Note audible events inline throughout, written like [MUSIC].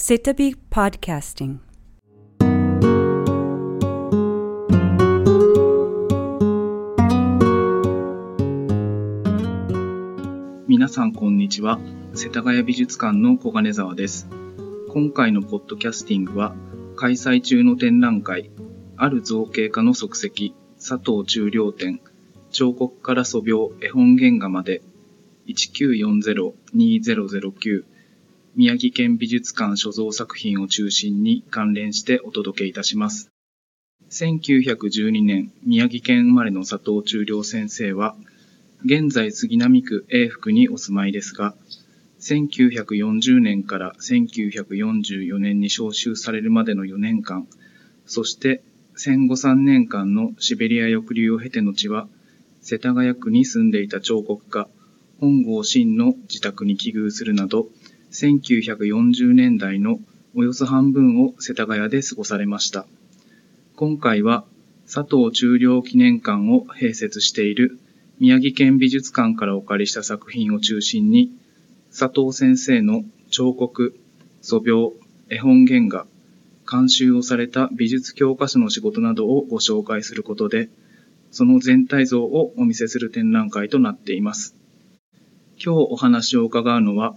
Sitabi Podcasting 皆さんこんにちは。世田谷美術館の小金沢です。今回のポッドキャスティングは、開催中の展覧会、ある造形家の足跡、佐藤中良展、彫刻から素描、絵本原画まで、1940-2009、宮城県美術館所蔵作品を中心に関連してお届けいたします。1912年、宮城県生まれの佐藤中良先生は、現在杉並区永福にお住まいですが、1940年から1944年に召集されるまでの4年間、そして戦後3年間のシベリア抑留を経て後は、世田谷区に住んでいた彫刻家、本郷真の自宅に寄遇するなど、1940年代のおよそ半分を世田谷で過ごされました。今回は佐藤中良記念館を併設している宮城県美術館からお借りした作品を中心に、佐藤先生の彫刻、素描、絵本原画、監修をされた美術教科書の仕事などをご紹介することで、その全体像をお見せする展覧会となっています。今日お話を伺うのは、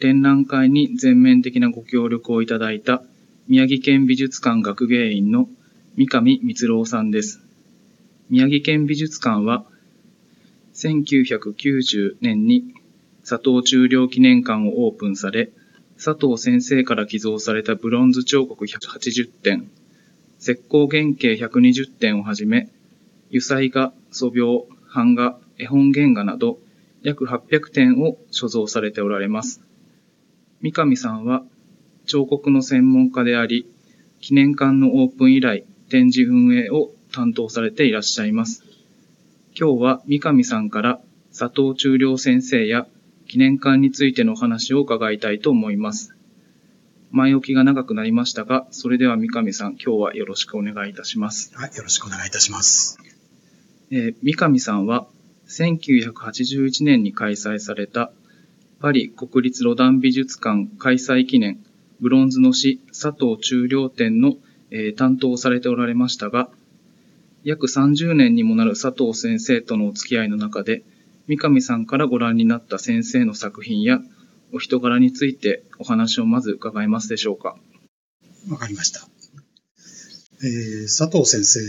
展覧会に全面的なご協力をいただいた宮城県美術館学芸員の三上光郎さんです。宮城県美術館は、1990年に佐藤中良記念館をオープンされ、佐藤先生から寄贈されたブロンズ彫刻180点、石膏原型120点をはじめ、油彩画、素描、版画、絵本原画など約800点を所蔵されておられます。三上さんは彫刻の専門家であり、記念館のオープン以来、展示運営を担当されていらっしゃいます。今日は三上さんから佐藤中良先生や記念館についてのお話を伺いたいと思います。前置きが長くなりましたが、それでは三上さん、今日はよろしくお願いいたします。はい、よろしくお願いいたします。えー三上さんは1981年に開催されたパリ国立ロダン美術館開催記念ブロンズの詩佐藤中良展の、えー担当をされておられましたが、約30年にもなる佐藤先生とのお付き合いの中で、三上さんからご覧になった先生の作品やお人柄についてお話をまず伺えますでしょうか。わかりました。えー佐藤先生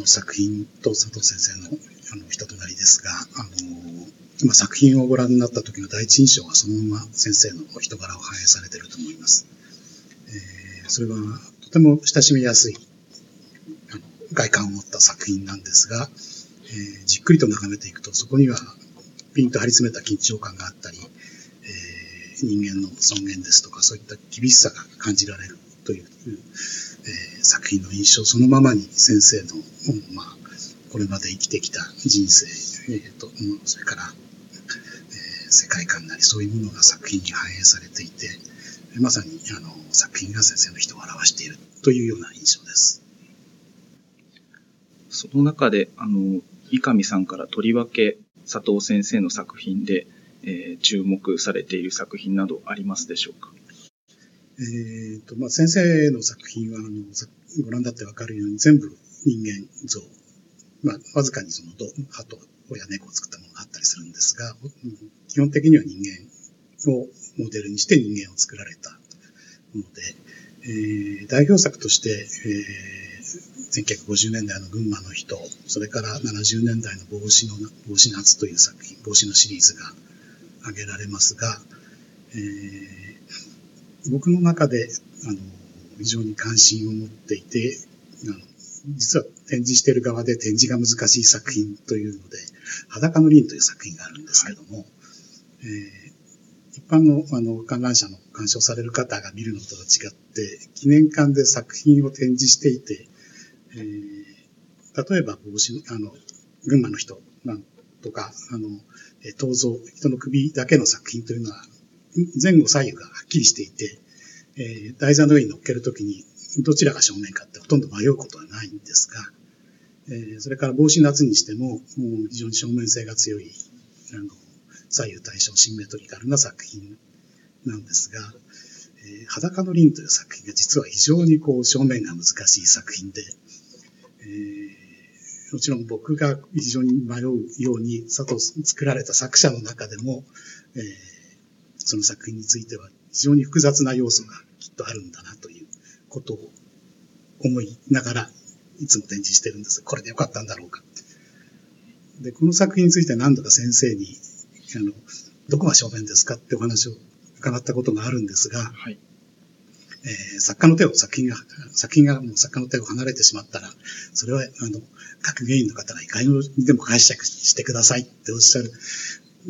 の作品と佐藤先生のあの人となりですが、あの今作品をご覧になった時の第一印象がそのまま先生のお人柄を反映されていると思います。えーそれはとても親しみやすい外観を持った作品なんですが、えーじっくりと眺めていくとそこにはピンと張り詰めた緊張感があったり、えー人間の尊厳ですとかそういった厳しさが感じられるという、えー作品の印象そのままに先生の、まあ、これまで生きてきた人生、えーとそれから、世界観なりそういうものが作品に反映されていてまさにあの作品が先生の人を表しているというような印象です。その中で、あの、三上さんからとりわけ佐藤先生の作品で、えー注目されている作品などありますでしょうか？えーとまあ、先生の作品はあのさご覧になってわかるように全部人間像、まあ、わずかにそのど鳩や猫を作ったものがあったりするんですが、基本的には人間をモデルにして人間を作られたもので、えー代表作として、えー1950年代の群馬の人、それから70年代の帽子の帽子の夏という作品、帽子のシリーズが挙げられますが、えー僕の中で、あの、非常に関心を持っていて、あの実は展示している側で展示が難しい作品というので、裸の輪という作品があるんですけども、えー一般のあの観覧車の鑑賞される方が見るのとは違って、記念館で作品を展示していて、えー例えば帽子、あの、群馬の人なんとか、あの、銅像、人の首だけの作品というのは、前後左右がはっきりしていて、えー台座の上に乗っけるときに、どちらが正面かってほとんど迷うことはないんですが、えそれから帽子夏にしても、非常に正面性が強い、あの、左右対称シンメトリカルな作品なんですが、え、裸の輪という作品が実は非常にこう正面が難しい作品で、えー、もちろん僕が非常に迷うように佐藤作られた作者の中でも、えー、その作品については非常に複雑な要素がきっとあるんだなということを思いながらいつも展示してるんです。これでよかったんだろうか。で、この作品について何度か先生に、あの、どこが正面ですかってお話を伺ったことがあるんですが、はい、えー、作家の手を、作品が、作品がもう作家の手を離れてしまったら、それは、あの、各芸員の方がいかにでも解釈してくださいっておっしゃる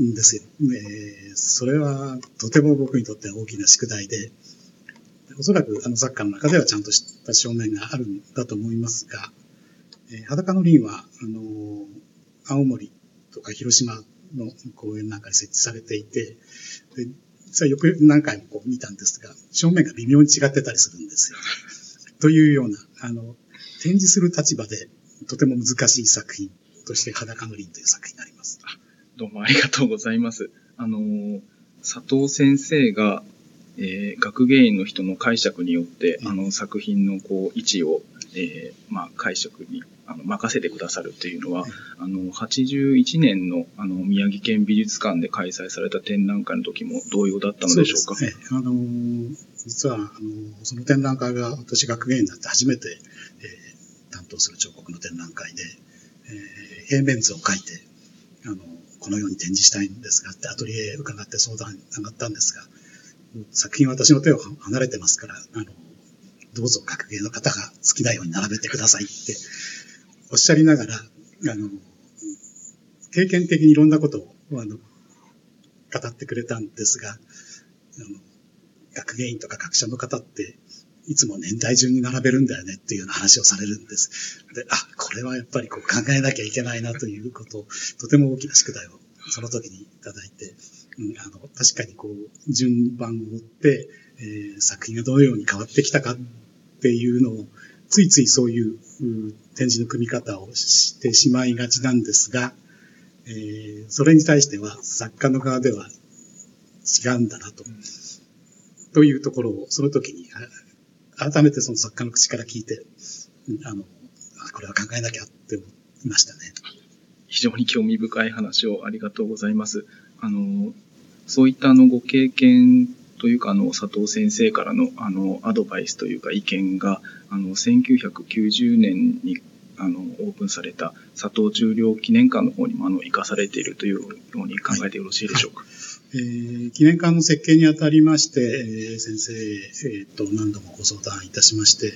んですよ。えー、それはとても僕にとっては大きな宿題で、おそらくあの作家の中ではちゃんとした正面があるんだと思いますが、えー、裸の輪は、あのー、青森とか広島の公園なんかに設置されていて、で実はよく何回もこう見たんですが、正面が微妙に違ってたりするんですよ。[LAUGHS] というような、あの、展示する立場でとても難しい作品として裸の輪という作品になります。どうもありがとうございます。あの、佐藤先生が、えー、学芸員の人の解釈によって、あの作品のこう位置を、えー、まあ、解釈にあの任せてくださるっていうのは、あの、81年のあの宮城県美術館で開催された展覧会の時も同様だったのでしょうか？そうですね。あの、実は、あの、その展覧会が私学芸員になって初めて、えー、担当する彫刻の展覧会で、えー、平面図を描いて、あの、このように展示したいんですがってアトリエ伺って相談上がったんですが、作品は私の手を離れてますから、あの、どうぞ学芸の方が好きなように並べてくださいっておっしゃりながら、あの、経験的にいろんなことを、あの、語ってくれたんですが、あの、学芸員とか学者の方って、いつも年代順に並べるんだよねっていうような話をされるんです。で、あ、これはやっぱりこう考えなきゃいけないなということを、とても大きな宿題をその時にいただいて、あの、確かにこう、順番を追って、えー、作品がどのように変わってきたかっていうのを、ついついそういう展示の組み方をしてしまいがちなんですが、えー、それに対しては作家の側では違うんだなと、というところをその時に改めてその作家の口から聞いて、あの、これは考えなきゃって思いましたね。非常に興味深い話をありがとうございます。あの、そういったあのご経験というか、あの、佐藤先生からの、あの、アドバイスというか意見が、あの、1990年に、あの、オープンされた佐藤重量記念館の方にも、あの、生かされているというように考えてよろしいでしょうか？はいえー、記念館の設計にあたりまして、えー、先生、えー、と何度もご相談いたしまして、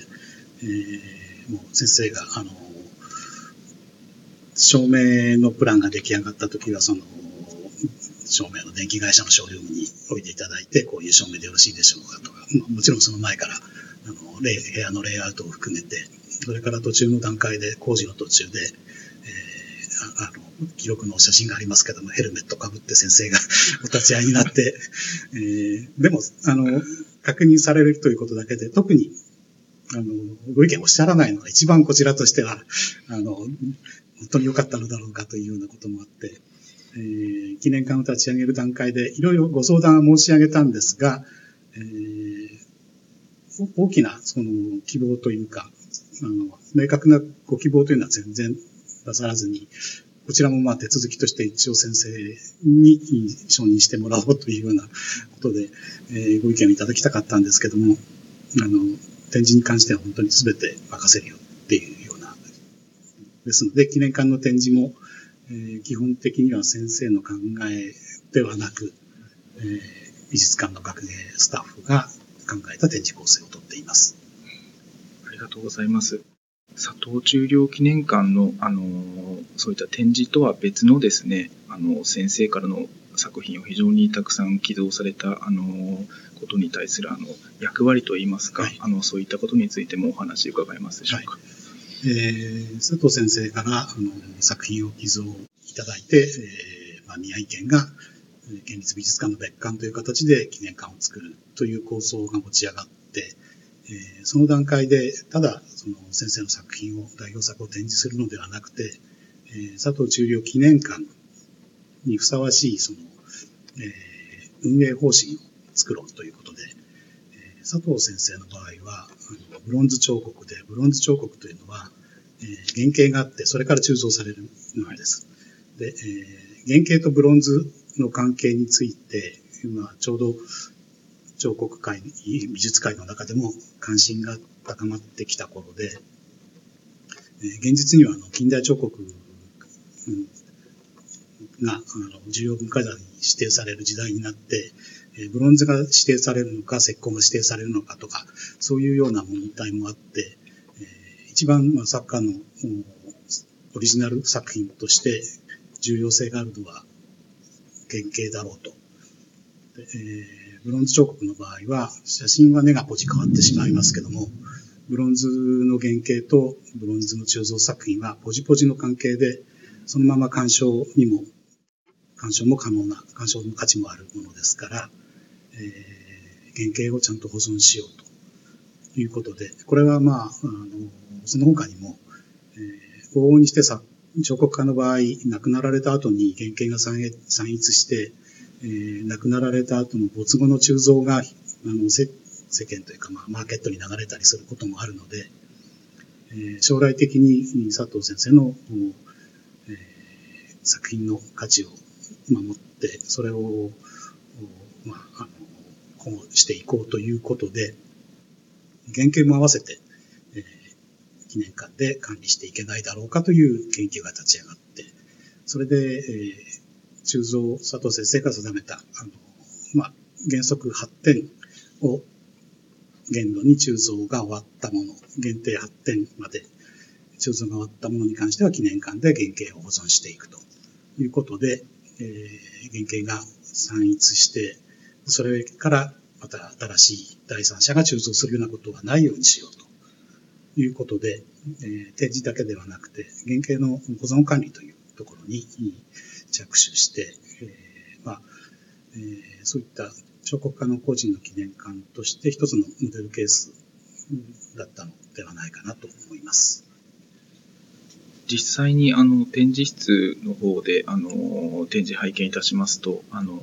えー、もう先生が、あの、照明のプランが出来上がった時は、その、照明の電気会社のショールームに置いていただいて、こういう照明でよろしいでしょうかとか、もちろんその前から、あの、部屋のレイアウトを含めて、それから途中の段階で、工事の途中で、えー、あの、記録の写真がありますけども、ヘルメットかぶって先生が [LAUGHS] お立ち会いになって、えー、でも、あの、確認されるということだけで、特に、あの、ご意見をおっしゃらないのが一番こちらとしては、あの、本当に良かったのだろうかというようなこともあって、えー、記念館を立ち上げる段階でいろいろご相談を申し上げたんですが、えー、大きなその希望というか、あの、明確なご希望というのは全然出さらずに、こちらもまあ手続きとして一応先生に承認してもらおうというようなことで、えー、ご意見をいただきたかったんですけども、あの、展示に関しては本当に全て任せるよっていうような、ですので、記念館の展示も、えー、基本的には先生の考えではなく、えー、美術館の学芸スタッフが考えた展示構成をとっています。ありがとうございます。佐藤中量記念館の、あの、そういった展示とは別のですね、あの、先生からの作品を非常にたくさん寄贈された、あの、ことに対する、あの、役割といいますか、はい、あの、そういったことについてもお話伺えますでしょうか。はいえー、佐藤先生からあの作品を寄贈いただいて、えーまあ、宮城県が県立美術館の別館という形で記念館を作るという構想が持ち上がって、えー、その段階で、ただその先生の作品を、代表作を展示するのではなくて、えー、佐藤中量記念館にふさわしいその、えー、運営方針を作ろうということで、佐藤先生の場合は、ブロンズ彫刻で、ブロンズ彫刻というのは、えー原型があって、それから鋳造されるものです。で、えー原型とブロンズの関係について、まあ、ちょうど彫刻界、美術界の中でも関心が高まってきた頃で、えー現実にはあの近代彫刻、うんがあの重要文化財に指定される時代になって、ブロンズが指定されるのか、石膏が指定されるのかとか、そういうような問題もあって、一番、まあ、作家のオリジナル作品として重要性があるのは原型だろうと。ブロンズ彫刻の場合は、写真は根がポジ変わってしまいますけども、ブロンズの原型とブロンズの鋳造作品はポジポジの関係で、そのまま鑑賞にも、鑑賞も可能な、鑑賞の価値もあるものですから、えー原型をちゃんと保存しようということで、これはまあ、あのその他にも、えー往々にしてさ彫刻家の場合、亡くなられた後に原型が散逸して、えー亡くなられた後の没後の鋳造が、あの、せ世間というか、まあ、マーケットに流れたりすることもあるので、えー将来的に佐藤先生の、えー作品の価値を守って、それを、まあ、あの、保護していこうということで、原型も合わせて、えー記念館で管理していけないだろうかという研究が立ち上がって、それで、えー鋳造佐藤先生が定めた、あの、まあ、原則8点を限度に鋳造が終わったもの、限定8点まで鋳造が終わったものに関しては記念館で原型を保存していくということで、えー原型が散逸して、それからまた新しい第三者が鋳造するようなことがないようにしようということで、えー展示だけではなくて、原型の保存管理というところに着手して、えーまあえーそういった彫刻家の個人の記念館として一つのモデルケースだったのではないかなと思います。実際にあの展示室の方であの展示拝見いたしますとあの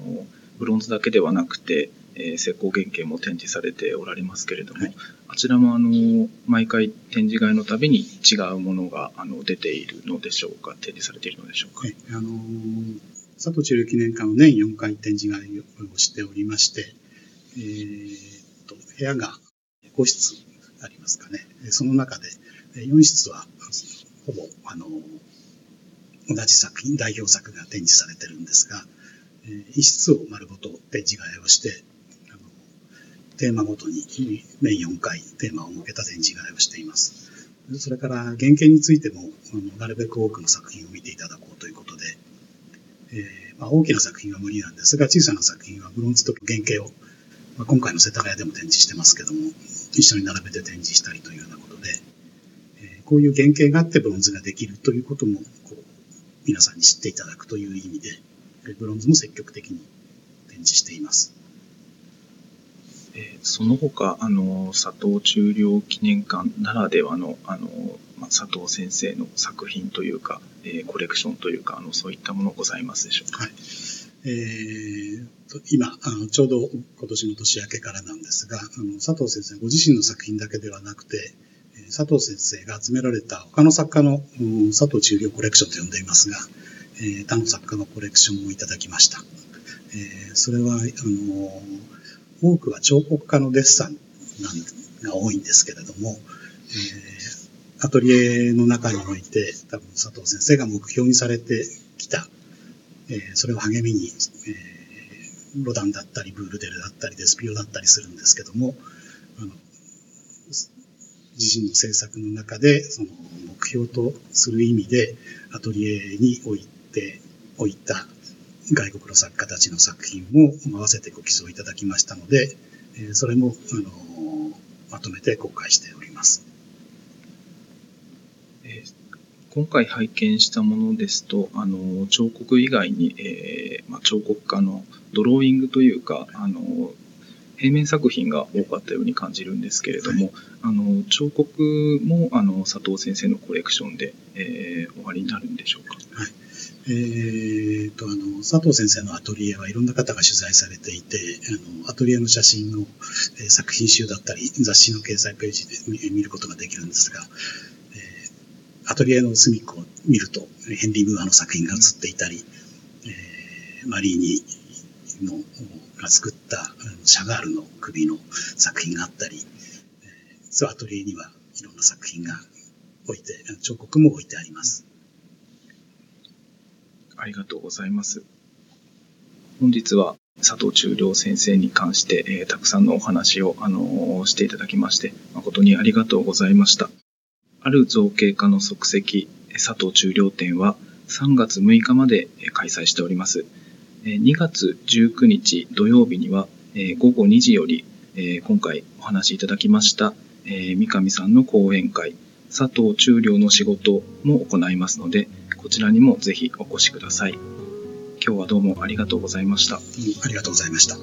ブロンズだけではなくて、えー石膏原型も展示されておられますけれども、はい。あちらもあの毎回展示会のたびに違うものがあの出ているのでしょうか展示されているのでしょうか、はい、あのー佐藤中流記念館は年4回展示会をしておりまして、えーっと、部屋が5室ありますかね。でその中でえー4室は、ほぼ、あのー同じ作品、代表作が展示されてるんですが、え1室を丸ごと展示会をして、あのテーマごとに年4回テーマを設けた展示会をしています。それから原型についても、あのなるべく多くの作品を見ていただこうということで、えーまあ、大きな作品は無理なんですが、小さな作品はブロンズと原型を、まあ、今回の世田谷でも展示してますけども、一緒に並べて展示したりというようなことで、えーこういう原型があってブロンズができるということも、こう、皆さんに知っていただくという意味で、ブロンズも積極的に展示しています。えーその他あの佐藤中陵記念館ならではのあの、まあ、佐藤先生の作品というか、えーコレクションというかあのそういったものございますでしょうか？はい。えーと今あの、ちょうど今年の年明けからなんですが、あの佐藤先生ご自身の作品だけではなくて、えー佐藤先生が集められた他の作家の、うん佐藤中陵コレクションと呼んでいますが、え他の作家のコレクションもいただきました。えそれは、あの多くは彫刻家のデッサンが多いんですけれども、えアトリエの中において、多分佐藤先生が目標にされてきた、えそれを励みに、えロダンだったり、ブールデルだったり、デスピオだったりするんですけども、あの自身の制作の中で、その目標とする意味で、アトリエに置いておいた外国の作家たちの作品も合わせてご寄贈いただきましたので、えーそれも、あのまとめて公開しております。えー今回拝見したものですと、あの彫刻以外に、えーまあ、彫刻家のドローイングというか、あの平面作品が多かったように感じるんですけれども、あの彫刻もあの佐藤先生のコレクションで、えーおありになるんでしょうか？ええーと、あの、佐藤先生のアトリエはいろんな方が取材されていて、あの、アトリエの写真の、えー、作品集だったり、雑誌の掲載ページで見ることができるんですが、えー、アトリエの隅っこを見ると、ヘンリー・ムーアの作品が写っていたり、えー、マリーニのが作ったシャガールの首の作品があったり、えー、アトリエにはいろんな作品が置いて、彫刻も置いてあります。ありがとうございます。本日は佐藤中良先生に関して、えー、たくさんのお話を、あのー、していただきまして、誠にありがとうございました。ある造形家の足跡、佐藤中良展は3月6日まで開催しております。2月19日土曜日には午後2時より今回お話しいただきました三上さんの講演会佐藤中良の仕事も行いますのでこちらにもぜひお越しください。今日はどうもありがとうございました。ありがとうございました。